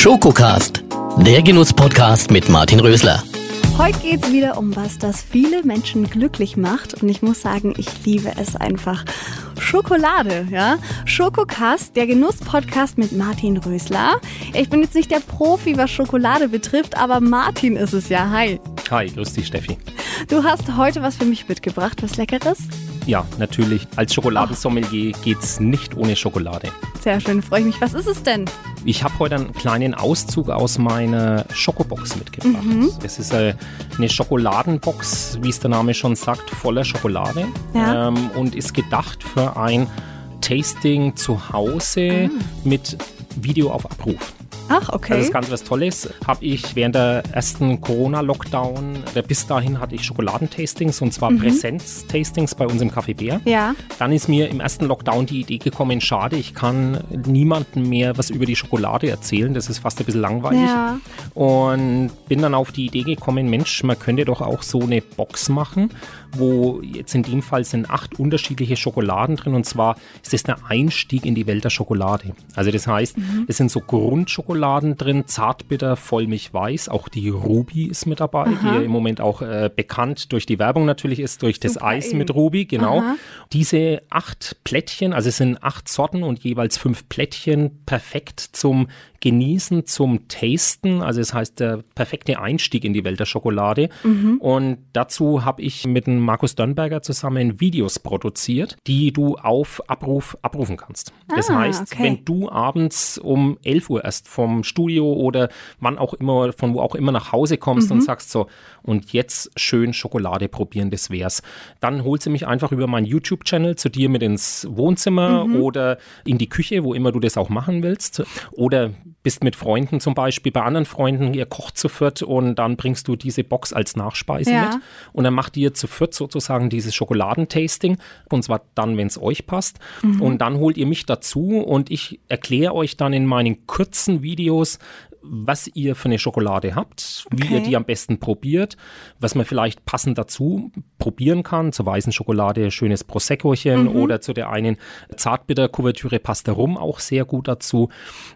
Schokocast, der Genuss-Podcast mit Martin Rösler. Heute geht es wieder um was, das viele Menschen glücklich macht. Und ich muss sagen, ich liebe es einfach. Schokolade, ja. Schokocast, der Genuss-Podcast mit Martin Rösler. Ich bin jetzt nicht der Profi, was Schokolade betrifft, aber Martin ist es ja. Hi. Hi, grüß dich, Steffi. Du hast heute was für mich mitgebracht, was Leckeres? Ja, natürlich. Als Schokoladensommelier geht's nicht ohne Schokolade. Sehr schön, freue ich mich. Was ist es denn? Ich habe heute einen kleinen Auszug aus meiner Schokobox mitgebracht. Mhm. Es ist äh, eine Schokoladenbox, wie es der Name schon sagt, voller Schokolade Ja. ähm, und ist gedacht für ein Tasting zu Hause mit Video auf Abruf. Ach, okay. Also das ist ganz was Tolles. Habe ich während der ersten Corona-Lockdown, äh, bis dahin hatte ich Schokoladentastings und zwar Präsenz-Tastings bei uns im Café Bär. ja. Dann ist mir im ersten Lockdown die Idee gekommen, schade, ich kann niemandem mehr was über die Schokolade erzählen. Das ist fast ein bisschen langweilig. Ja. Und bin dann auf die Idee gekommen, Mensch, man könnte doch auch so eine Box machen, wo jetzt in dem Fall sind acht unterschiedliche Schokoladen drin. Und zwar ist es der Einstieg in die Welt der Schokolade. Also das heißt, es sind so Grundschokoladen drin, zartbitter, vollmilchweiß. Auch die Ruby ist mit dabei, die ja im Moment auch äh, bekannt durch die Werbung natürlich ist, durch das Super, Eis eben. mit Ruby, genau. Aha. Diese acht Plättchen, also es sind acht Sorten und jeweils fünf Plättchen, perfekt zum Genießen, zum Tasten. Also es heißt der perfekte Einstieg in die Welt der Schokolade. Mhm. Und dazu habe ich mit Markus Dörnberger zusammen Videos produziert, die du auf Abruf abrufen kannst. Das Ah, heißt, okay. wenn du abends um 11 Uhr erst vom Studio oder wann auch immer, von wo auch immer nach Hause kommst Mhm. und sagst so, und jetzt schön Schokolade probieren, das wär's. Dann holst du mich einfach über meinen YouTube-Channel zu dir mit ins Wohnzimmer Mhm. oder in die Küche, wo immer du das auch machen willst. Oder bist mit Freunden zum Beispiel, bei anderen Freunden, ihr kocht zu viert und dann bringst du diese Box als Nachspeise Ja. mit. Und dann macht ihr zu viert sozusagen dieses Schokoladentasting. Und zwar dann, wenn es euch passt. Und dann holt ihr mich dazu und ich erkläre euch dann in meinen kurzen Videos, was ihr für eine Schokolade habt, wie ihr Okay. die am besten probiert, was man vielleicht passend dazu probieren kann. Zur weißen Schokolade schönes Proseccochen oder zu der einen Zartbitter-Kuvertüre passt der Rum auch sehr gut dazu.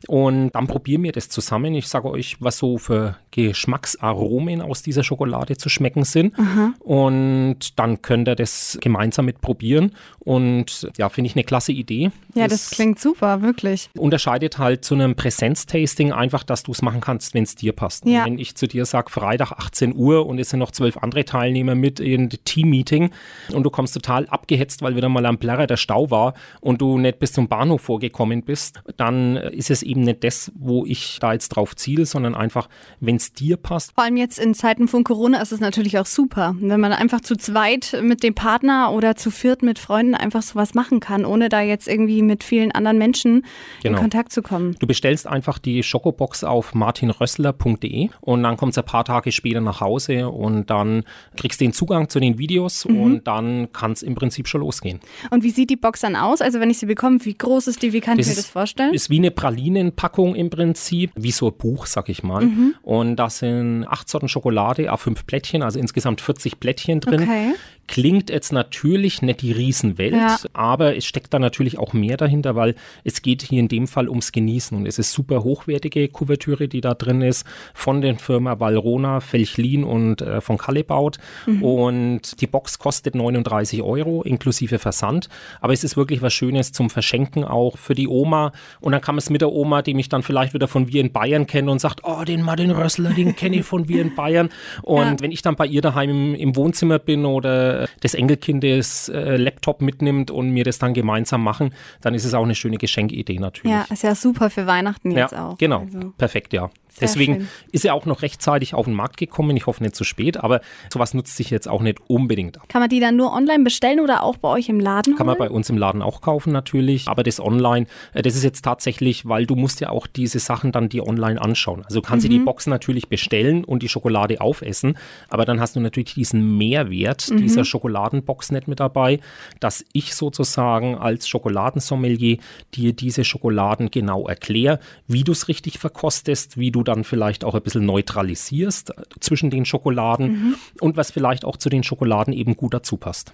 Und dann probieren wir das zusammen. Ich sage euch, was so für Geschmacksaromen aus dieser Schokolade zu schmecken sind. Und dann könnt ihr das gemeinsam mit probieren. Und ja, finde ich eine klasse Idee. Ja, das klingt super, wirklich. unterscheidet halt zu einem Präsenztasting einfach, dass du es machen kannst, wenn es dir passt. Ja. Wenn ich zu dir sage, Freitag 18 Uhr und es sind noch zwölf andere Teilnehmer mit in Team-Meeting und du kommst total abgehetzt, weil wieder mal am Plärrer der Stau war und du nicht bis zum Bahnhof vorgekommen bist, dann ist es eben nicht das, wo ich da jetzt drauf ziele, sondern einfach, wenn es dir passt. Vor allem jetzt in Zeiten von Corona ist es natürlich auch super, wenn man einfach zu zweit mit dem Partner oder zu viert mit Freunden einfach sowas machen kann, ohne da jetzt irgendwie mit vielen anderen Menschen Genau. in Kontakt zu kommen. Du bestellst einfach die Schokobox auf martinrössler.de und dann kommst ein paar Tage später nach Hause und dann kriegst du den Zugang zu den Videos Mhm. und dann kann es im Prinzip schon losgehen. Und wie sieht die Box dann aus? Also wenn ich sie bekomme, wie groß ist die? Wie kann ich mir das vorstellen? Ist wie eine Pralinenpackung im Prinzip, wie so ein Buch, sag ich mal. Mhm. Und da sind acht Sorten Schokolade auf fünf Plättchen, also insgesamt 40 Plättchen drin. Okay. Klingt jetzt natürlich nicht die Riesenwelt, Ja. aber es steckt da natürlich auch mehr dahinter, weil es geht hier in dem Fall ums Genießen und es ist super hochwertige Kuvertüre, die da drin ist, von den Firma Valrona, Felchlin und äh, von Kallebaut. Und die Box kostet 39 Euro inklusive Versand, aber es ist wirklich was Schönes zum Verschenken auch für die Oma und dann kann man es mit der Oma, die mich dann vielleicht wieder von Wir in Bayern kennt und sagt, oh, den Martin Rössler, den kenne ich von Wir in Bayern. Und Ja. wenn ich dann bei ihr daheim im, im Wohnzimmer bin oder das Enkelkind das äh, Laptop mitnimmt und mir das dann gemeinsam machen, dann ist es auch eine schöne Geschenkidee natürlich. Ja, ist ja super für Weihnachten Ja, jetzt auch. genau. Also. Perfekt, ja. Sehr Deswegen schön. ist er auch noch rechtzeitig auf den Markt gekommen. Ich hoffe nicht zu spät, aber sowas nutzt sich jetzt auch nicht unbedingt ab. Kann man die dann nur online bestellen oder auch bei euch im Laden? Kann man holen? bei uns im Laden auch kaufen natürlich, aber das online, äh, das ist jetzt tatsächlich, weil du musst ja auch diese Sachen dann dir online anschauen. Also du kannst dir die Box natürlich bestellen und die Schokolade aufessen, aber dann hast du natürlich diesen Mehrwert dieser Schokoladenbox nicht mit dabei, dass ich sozusagen als Schokoladensommelier dir diese Schokoladen genau erkläre, wie du es richtig verkostest, wie du dann vielleicht auch ein bisschen neutralisierst äh, zwischen den Schokoladen und was vielleicht auch zu den Schokoladen eben gut dazu passt.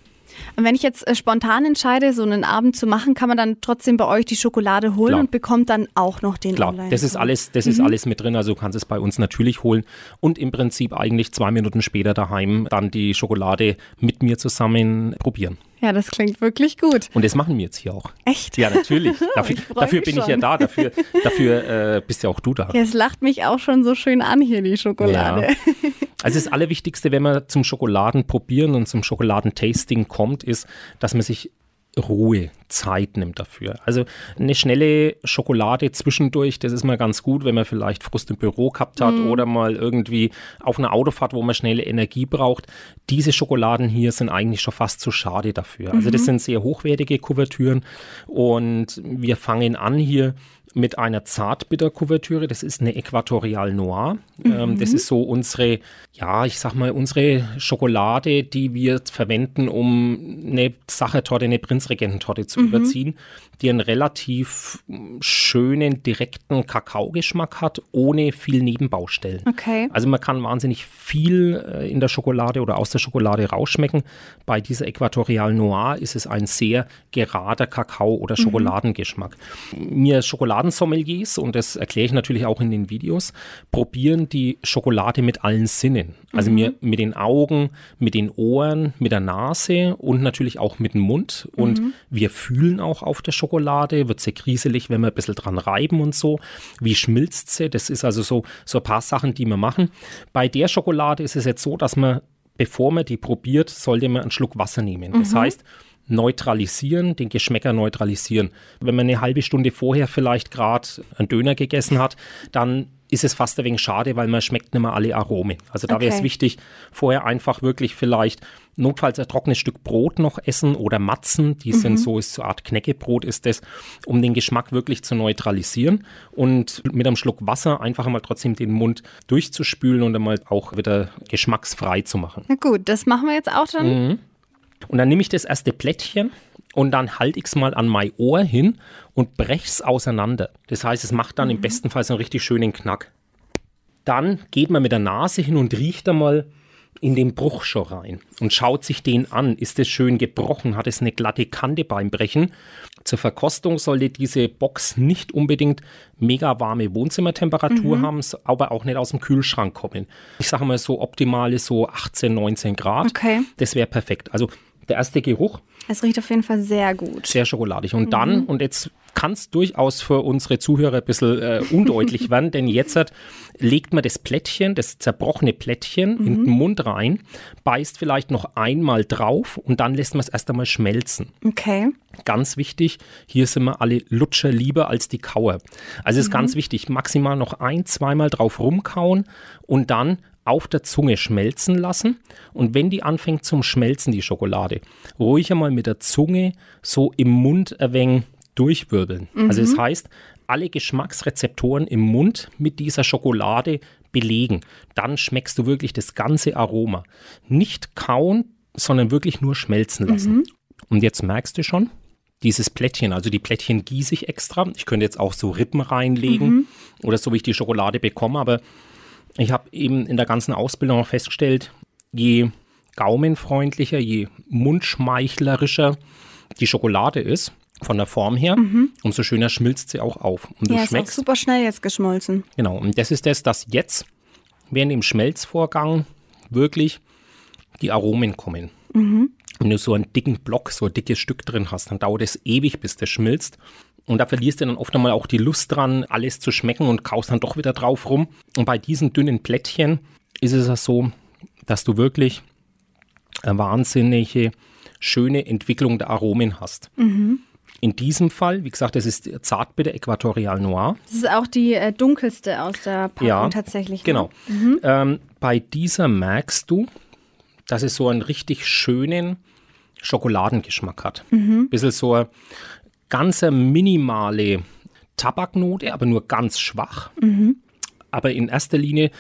Und wenn ich jetzt äh, spontan entscheide, so einen Abend zu machen, kann man dann trotzdem bei euch die Schokolade holen Klar. und bekommt dann auch noch den Klar, Online. das ist alles, das ist alles mit drin, also du kannst es bei uns natürlich holen und im Prinzip eigentlich zwei Minuten später daheim dann die Schokolade mit mir zusammen probieren. Ja, das klingt wirklich gut. Und das machen wir jetzt hier auch. Echt? Ja, natürlich. Dafür, dafür bin ich ja schon. da, dafür, dafür äh, bist ja auch du da. Ja, es lacht mich auch schon so schön an hier, die Schokolade. Ja. Also das Allerwichtigste, wenn man zum Schokoladenprobieren und zum Schokoladentasting kommt, ist, dass man sich Ruhe, Zeit nimmt dafür. Also eine schnelle Schokolade zwischendurch, das ist mal ganz gut, wenn man vielleicht Frust im Büro gehabt hat oder mal irgendwie auf einer Autofahrt, wo man schnelle Energie braucht. Diese Schokoladen hier sind eigentlich schon fast zu schade dafür. Also das sind sehr hochwertige Kuvertüren und wir fangen an hier mit einer Zartbitter-Kuvertüre. Das ist eine Äquatorial Noir. Ähm, das ist so unsere, ja, ich sag mal, unsere Schokolade, die wir verwenden, um eine Sachertorte, eine Prinzregententorte zu überziehen, die einen relativ schönen, direkten Kakaogeschmack hat, ohne viel Nebenbaustellen. Okay. Also man kann wahnsinnig viel äh, in der Schokolade oder aus der Schokolade rausschmecken. Bei dieser Äquatorial Noir ist es ein sehr gerader Kakao- oder Schokoladengeschmack. Mir Schokoladensommeliers, und das erkläre ich natürlich auch in den Videos, probieren die Schokolade mit allen Sinnen. Also mir mit den Augen, mit den Ohren, mit der Nase und natürlich auch mit dem Mund. Und wir fühlen auch auf der Schokolade, wird sie kriselig, wenn wir ein bisschen dran reiben und so. Wie schmilzt sie? Das ist also so, so ein paar Sachen, die wir machen. Bei der Schokolade ist es jetzt so, dass man, bevor man die probiert, sollte man einen Schluck Wasser nehmen. Das heißt, neutralisieren, den Geschmäcker neutralisieren. Wenn man eine halbe Stunde vorher vielleicht gerade einen Döner gegessen hat, dann ist es fast ein wenig schade, weil man schmeckt nicht mehr alle Aromen. Also da wäre es Okay. wichtig, vorher einfach wirklich vielleicht notfalls ein trockenes Stück Brot noch essen oder Matzen, die sind so, ist so eine Art Knäckebrot ist das, um den Geschmack wirklich zu neutralisieren und mit einem Schluck Wasser einfach mal trotzdem den Mund durchzuspülen und einmal auch wieder geschmacksfrei zu machen. Na gut, das machen wir jetzt auch dann. Und dann nehme ich das erste Plättchen und dann halte ich es mal an mein Ohr hin und breche es auseinander. Das heißt, es macht dann im besten Fall so einen richtig schönen Knack. Dann geht man mit der Nase hin und riecht einmal in den Bruch schon rein und schaut sich den an. Ist es schön gebrochen? Hat es eine glatte Kante beim Brechen? Zur Verkostung sollte diese Box nicht unbedingt mega warme Wohnzimmertemperatur haben, s- aber auch nicht aus dem Kühlschrank kommen. Ich sage mal so optimale so 18, 19 Grad. Okay. Das wäre perfekt. Also der erste Geruch, Es riecht auf jeden Fall sehr gut. sehr schokoladig. Und dann, und jetzt kann es durchaus für unsere Zuhörer ein bisschen äh, undeutlich werden, denn jetzt hat, legt man das Plättchen, das zerbrochene Plättchen in den Mund rein, beißt vielleicht noch einmal drauf und dann lässt man es erst einmal schmelzen. Okay. Ganz wichtig, hier sind wir alle Lutscher lieber als die Kauer. Also ist ganz wichtig, maximal noch ein, zweimal drauf rumkauen und dann auf der Zunge schmelzen lassen. Und wenn die anfängt zum Schmelzen, die Schokolade, ruhig einmal mit der Zunge so im Mund wenig durchwirbeln. Also das heißt, alle Geschmacksrezeptoren im Mund mit dieser Schokolade belegen. Dann schmeckst du wirklich das ganze Aroma. Nicht kauen, sondern wirklich nur schmelzen lassen. Und jetzt merkst du schon, dieses Plättchen, also die Plättchen gieße ich extra. Ich könnte jetzt auch so Rippen reinlegen oder so, wie ich die Schokolade bekomme, aber ich habe eben in der ganzen Ausbildung auch festgestellt, je gaumenfreundlicher, je mundschmeichlerischer die Schokolade ist, von der Form her, umso schöner schmilzt sie auch auf. Und du Ja, ist auch schmeckst, super schnell jetzt geschmolzen. genau, und das ist das, dass jetzt während dem Schmelzvorgang wirklich die Aromen kommen. Wenn du so einen dicken Block, so ein dickes Stück drin hast, dann dauert es ewig, bis das schmilzt. Und da verlierst du dann oft einmal auch die Lust dran, alles zu schmecken und kaust dann doch wieder drauf rum. Und bei diesen dünnen Plättchen ist es ja so, dass du wirklich eine wahnsinnige, schöne Entwicklung der Aromen hast. In diesem Fall, wie gesagt, das ist Zartbitter Äquatorial Noir. Das ist auch die äh, dunkelste aus der Packung Ja, tatsächlich. ne? Genau. Ähm, bei dieser merkst du, dass es so einen richtig schönen Schokoladengeschmack hat. Bisschen so ganz minimale Tabaknote, aber nur ganz schwach. Aber in erster Linie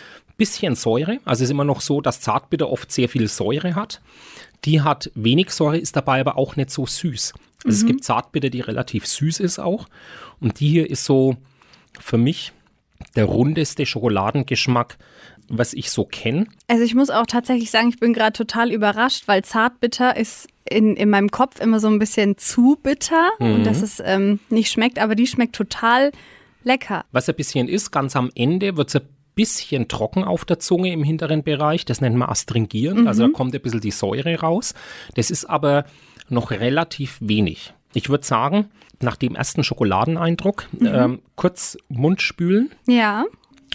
bisschen Säure. Also es ist immer noch so, dass Zartbitter oft sehr viel Säure hat. Die hat wenig Säure, ist dabei aber auch nicht so süß. Also es gibt Zartbitter, die relativ süß ist auch. Und die hier ist so für mich der rundeste Schokoladengeschmack, was ich so kenne. Also ich muss auch tatsächlich sagen, ich bin gerade total überrascht, weil Zartbitter ist in, in meinem Kopf immer so ein bisschen zu bitter Mhm. und dass es ähm, nicht schmeckt, aber die schmeckt total lecker. Was ein bisschen ist, ganz am Ende wird es ein bisschen trocken auf der Zunge im hinteren Bereich. Das nennt man astringierend. Also da kommt ein bisschen die Säure raus. Das ist aber noch relativ wenig. Ich würde sagen, nach dem ersten Schokoladeneindruck ähm, kurz Mund spülen. Ja.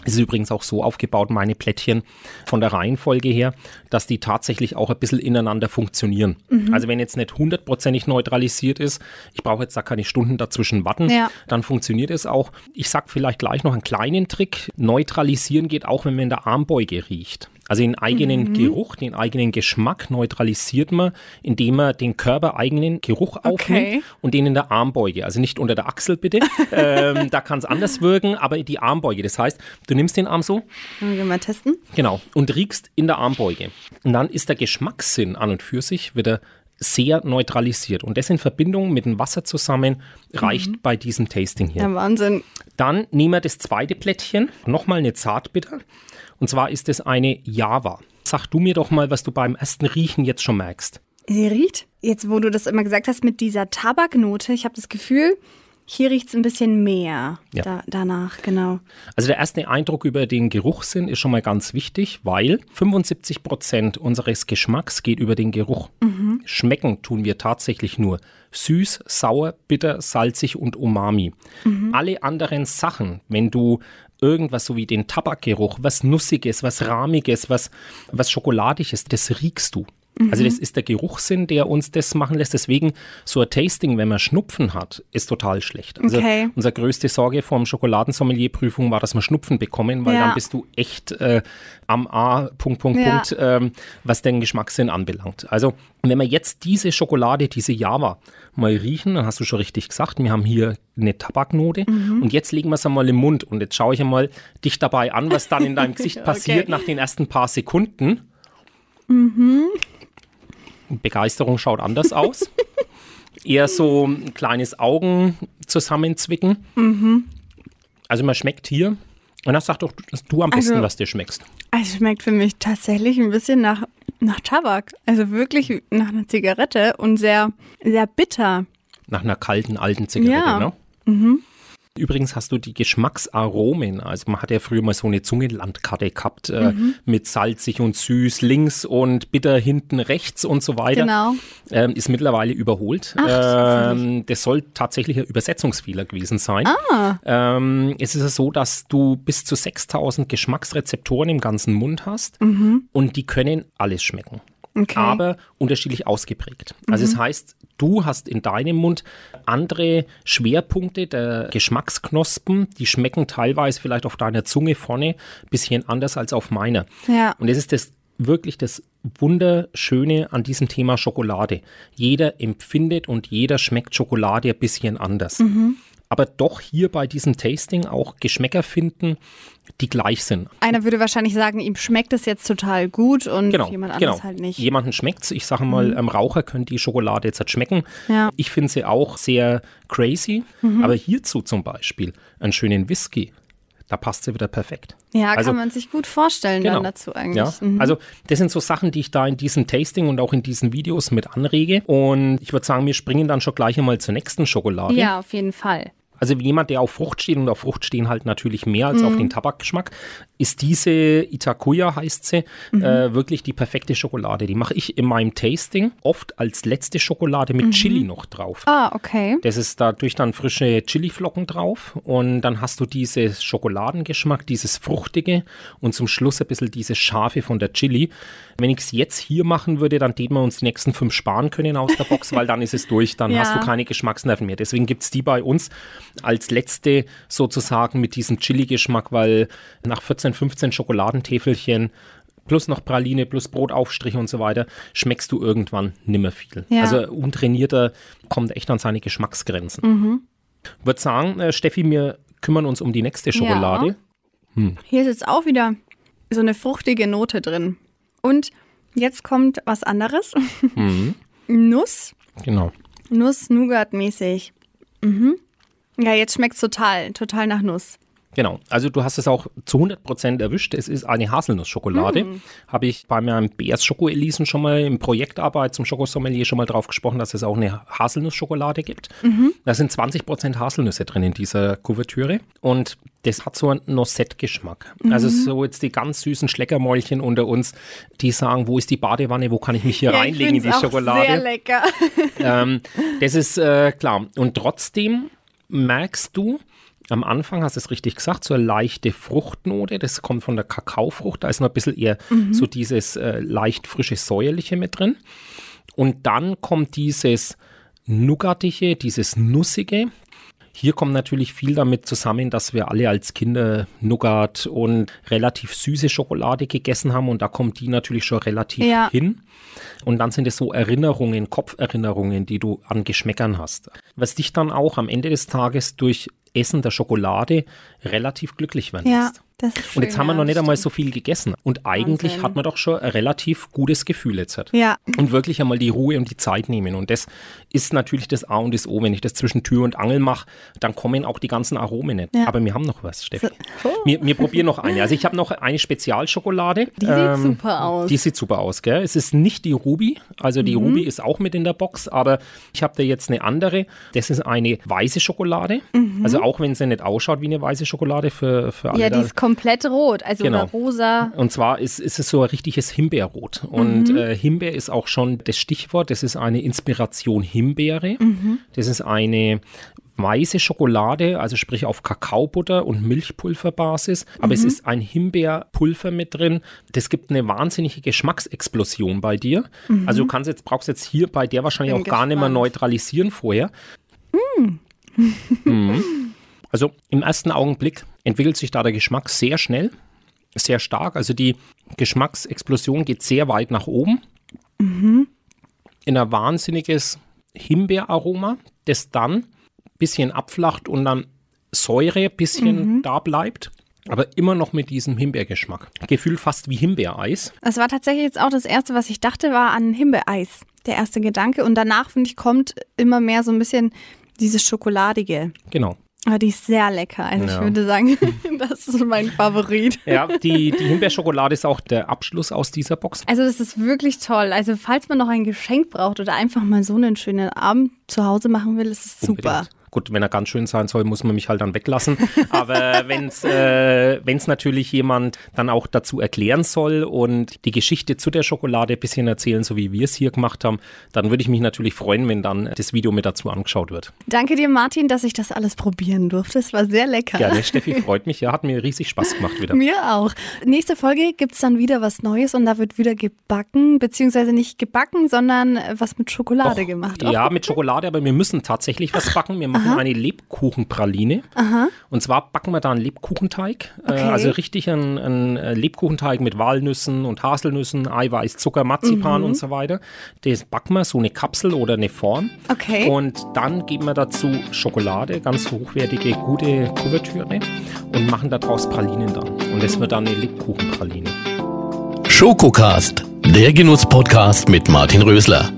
Es ist übrigens auch so aufgebaut, meine Plättchen von der Reihenfolge her, dass die tatsächlich auch ein bisschen ineinander funktionieren. Also wenn jetzt nicht hundertprozentig neutralisiert ist, ich brauche jetzt da keine Stunden dazwischen warten, Ja. dann funktioniert es auch. Ich sag vielleicht gleich noch einen kleinen Trick. Neutralisieren geht auch, wenn man in der Armbeuge riecht. Also den eigenen Geruch, den eigenen Geschmack neutralisiert man, indem man den körpereigenen Geruch aufnimmt und den in der Armbeuge. Also nicht unter der Achsel bitte, ähm, da kann es anders wirken, aber die Armbeuge. Das heißt, du nimmst den Arm so, Wollen wir mal testen? genau, und riechst in der Armbeuge. Und dann ist der Geschmackssinn an und für sich wieder sehr neutralisiert. Und das in Verbindung mit dem Wasser zusammen reicht bei diesem Tasting hier. Ja, Wahnsinn. Dann nehmen wir das zweite Plättchen, nochmal eine Zartbitter. Und zwar ist es eine Java. Sag du mir doch mal, was du beim ersten Riechen jetzt schon merkst. Sie riecht, jetzt wo du das immer gesagt hast, mit dieser Tabaknote, ich habe das Gefühl, hier riecht es ein bisschen mehr Ja. da, danach, genau. Also der erste Eindruck über den Geruchssinn ist schon mal ganz wichtig, weil 75 Prozent unseres Geschmacks geht über den Geruch. Schmecken tun wir tatsächlich nur süß, sauer, bitter, salzig und umami. Alle anderen Sachen, wenn du irgendwas so wie den Tabakgeruch, was Nussiges, was Rahmiges, was, was Schokoladiges, das riechst du. Also das ist der Geruchssinn, der uns das machen lässt. Deswegen so ein Tasting, wenn man Schnupfen hat, ist total schlecht. Also Okay. unsere größte Sorge vor Schokoladensommelier-Prüfung war, dass wir Schnupfen bekommen, weil Ja. dann bist du echt äh, am A, Punkt, Punkt, Ja. Punkt, ähm, was den Geschmackssinn anbelangt. Also wenn wir jetzt diese Schokolade, diese Java mal riechen, dann hast du schon richtig gesagt, wir haben hier eine Tabaknote Mhm. und jetzt legen wir es einmal im Mund und jetzt schaue ich einmal dich dabei an, was dann in deinem Gesicht passiert Okay. nach den ersten paar Sekunden. Mhm. Begeisterung schaut anders aus. Eher so ein kleines Augen zusammenzwicken. Mhm. Also man schmeckt hier. Und dann sag doch du am besten, Also- was dir schmeckst. Es schmeckt für mich tatsächlich ein bisschen nach, nach Tabak. Also wirklich nach einer Zigarette und sehr, sehr bitter. Nach einer kalten, alten Zigarette, Ja. ne? Übrigens hast du die Geschmacksaromen. Also man hat ja früher mal so eine Zungenlandkarte gehabt äh, Mhm. mit salzig und süß links und bitter hinten rechts und so weiter. Genau. Ähm, ist mittlerweile überholt. Ach, ähm, das soll tatsächlich ein Übersetzungsfehler gewesen sein. Ah. Ähm, es ist ja so, dass du bis zu 6000 Geschmacksrezeptoren im ganzen Mund hast und die können alles schmecken. Mhm. Okay. Mhm. Aber unterschiedlich ausgeprägt. Also es heißt, du hast in deinem Mund andere Schwerpunkte der Geschmacksknospen, die schmecken teilweise vielleicht auf deiner Zunge vorne ein bisschen anders als auf meiner. Ja. Und das ist das wirklich das Wunderschöne an diesem Thema Schokolade. Jeder empfindet und jeder schmeckt Schokolade ein bisschen anders. Mhm. Aber doch hier bei diesem Tasting auch Geschmäcker finden, die gleich sind. Einer würde wahrscheinlich sagen, ihm schmeckt es jetzt total gut und Genau, jemand genau. anderes halt nicht. Mhm. Jemanden schmeckt's. Ich sage mal, ähm, Raucher können die Schokolade jetzt halt schmecken. Ja. Mhm. Ich finde sie auch sehr crazy. Aber hierzu zum Beispiel einen schönen Whisky, da passt sie wieder perfekt. Ja, Also- kann man sich gut vorstellen Genau. dann dazu eigentlich. Ja, Mhm. also das sind so Sachen, die ich da in diesem Tasting und auch in diesen Videos mit anrege. Und ich würde sagen, wir springen dann schon gleich einmal zur nächsten Schokolade. ja, auf jeden Fall. Also jemand, der auf Frucht steht und auf Frucht stehen halt natürlich mehr als auf den Tabakgeschmack, ist diese Itakuya, heißt sie, äh, wirklich die perfekte Schokolade. Die mache ich in meinem Tasting oft als letzte Schokolade mit Chili noch drauf. Ah, okay. Das ist dadurch dann frische Chiliflocken drauf und dann hast du dieses Schokoladengeschmack, dieses Fruchtige und zum Schluss ein bisschen dieses Scharfe von der Chili. Wenn ich es jetzt hier machen würde, dann täten wir uns die nächsten fünf sparen können aus der Box, weil dann ist es durch, dann Ja. hast du keine Geschmacksnerven mehr. Deswegen gibt es die bei uns als letzte sozusagen mit diesem Chili-Geschmack, weil nach 14, 15 Schokoladentäfelchen plus noch Praline, plus Brotaufstriche und so weiter, schmeckst du irgendwann nimmer viel. Ja. Also untrainierter kommt echt an seine Geschmacksgrenzen. Würde sagen, äh, Steffi, wir kümmern uns um die nächste Schokolade. Hier ist jetzt auch wieder so eine fruchtige Note drin. Und jetzt kommt was anderes. Nuss. Genau. Nuss-Nougat-mäßig. Mhm. Ja, jetzt schmeckt es total, total nach Nuss. Genau, also du hast es auch zu 100 Prozent erwischt. Es ist eine Haselnussschokolade. Mm. Habe ich bei meinem BS Schoko Elisen schon mal in Projektarbeit zum Schokosommelier schon mal drauf gesprochen, dass es auch eine Haselnussschokolade gibt. Mhm. Da sind 20 Prozent Haselnüsse drin in dieser Kuvertüre und das hat so einen Noisette-Geschmack. Mhm. Also so jetzt die ganz süßen Schleckermäulchen unter uns, die sagen, wo ist die Badewanne, wo kann ich mich hier ja, reinlegen in die Schokolade? Sehr lecker. Ähm, das ist äh, klar. Und trotzdem merkst du, am Anfang hast du es richtig gesagt, so eine leichte Fruchtnote. Das kommt von der Kakaofrucht. Da ist noch ein bisschen eher mhm. so dieses äh, leicht frische Säuerliche mit drin. Und dann kommt dieses Nougatige, dieses Nussige. Hier kommt natürlich viel damit zusammen, dass wir alle als Kinder Nougat und relativ süße Schokolade gegessen haben und da kommt die natürlich schon relativ ja. hin. Und dann sind es so Erinnerungen, Kopferinnerungen, die du an Geschmäckern hast. Was dich dann auch am Ende des Tages durch Essen der Schokolade relativ glücklich werden ja. lässt. Und jetzt haben wir noch nicht einmal so viel gegessen. Und eigentlich Wahnsinn. hat man doch schon ein relativ gutes Gefühl jetzt. Ja. Und wirklich einmal die Ruhe und die Zeit nehmen. Und das ist natürlich das A und das O. Wenn ich das zwischen Tür und Angel mache, dann kommen auch die ganzen Aromen nicht. Ja. Aber wir haben noch was, Steffi. So. Wir, wir probieren noch eine. Also ich habe noch eine Spezialschokolade. Die ähm, sieht super aus. Die sieht super aus, gell? Es ist nicht die Ruby. Also die mhm. Ruby ist auch mit in der Box. Aber ich habe da jetzt eine andere. Das ist eine weiße Schokolade. Mhm. Also auch wenn sie nicht ausschaut wie eine weiße Schokolade für, für alle. Ja, komplett rot, also genau. rosa. Und zwar ist, ist es so ein richtiges Himbeerrot. Und mhm. äh, Himbeer ist auch schon das Stichwort. Das ist eine Inspiration Himbeere. Mhm. Das ist eine weiße Schokolade, also sprich auf Kakaobutter und Milchpulverbasis, aber mhm. es ist ein Himbeerpulver mit drin. Das gibt eine wahnsinnige Geschmacksexplosion bei dir. Mhm. Also du kannst jetzt brauchst jetzt hier bei der wahrscheinlich Bin auch gespannt. gar nicht mehr neutralisieren vorher. Mhm. mhm. Also im ersten Augenblick entwickelt sich da der Geschmack sehr schnell, sehr stark. Also die Geschmacksexplosion geht sehr weit nach oben. Mhm. In ein wahnsinniges Himbeeraroma, das dann ein bisschen abflacht und dann Säure ein bisschen mhm. da bleibt. Aber immer noch mit diesem Himbeergeschmack. Gefühlt fast wie Himbeereis. Es war tatsächlich jetzt auch das Erste, was ich dachte, war an Himbeereis. Der erste Gedanke. Und danach, finde ich, kommt immer mehr so ein bisschen dieses Schokoladige. Genau. Aber die ist sehr lecker. Also ja. ich würde sagen, das ist mein Favorit. Ja, die, die Himbeerschokolade ist auch der Abschluss aus dieser Box. Also das ist wirklich toll. Also falls man noch ein Geschenk braucht oder einfach mal so einen schönen Abend zu Hause machen will, ist es super. Gut, wenn er ganz schön sein soll, muss man mich halt dann weglassen. Aber wenn es äh, wenn's natürlich jemand dann auch dazu erklären soll und die Geschichte zu der Schokolade ein bisschen erzählen, so wie wir es hier gemacht haben, dann würde ich mich natürlich freuen, wenn dann das Video mit dazu angeschaut wird. Danke dir, Martin, dass ich das alles probieren durfte. Es war sehr lecker. Gerne, Steffi, freut mich. Ja, hat mir riesig Spaß gemacht wieder. mir auch. Nächste Folge gibt es dann wieder was Neues und da wird wieder gebacken, beziehungsweise nicht gebacken, sondern was mit Schokolade Och, gemacht. Ja, mit Schokolade, aber wir müssen tatsächlich was backen. Wir machen machen eine Lebkuchenpraline. Aha. Und zwar backen wir da einen Lebkuchenteig. Äh, okay. also richtig einen, einen, äh, Lebkuchenteig mit Walnüssen und Haselnüssen, Eiweiß, Zucker, Marzipan mhm. und so weiter. Das backen wir so eine Kapsel oder eine Form. Okay. Und dann geben wir dazu Schokolade, ganz hochwertige, gute Kuvertüre und machen daraus Pralinen dann. Und das wird dann eine Lebkuchenpraline. Schokocast, der Genuss-Podcast mit Martin Rösler.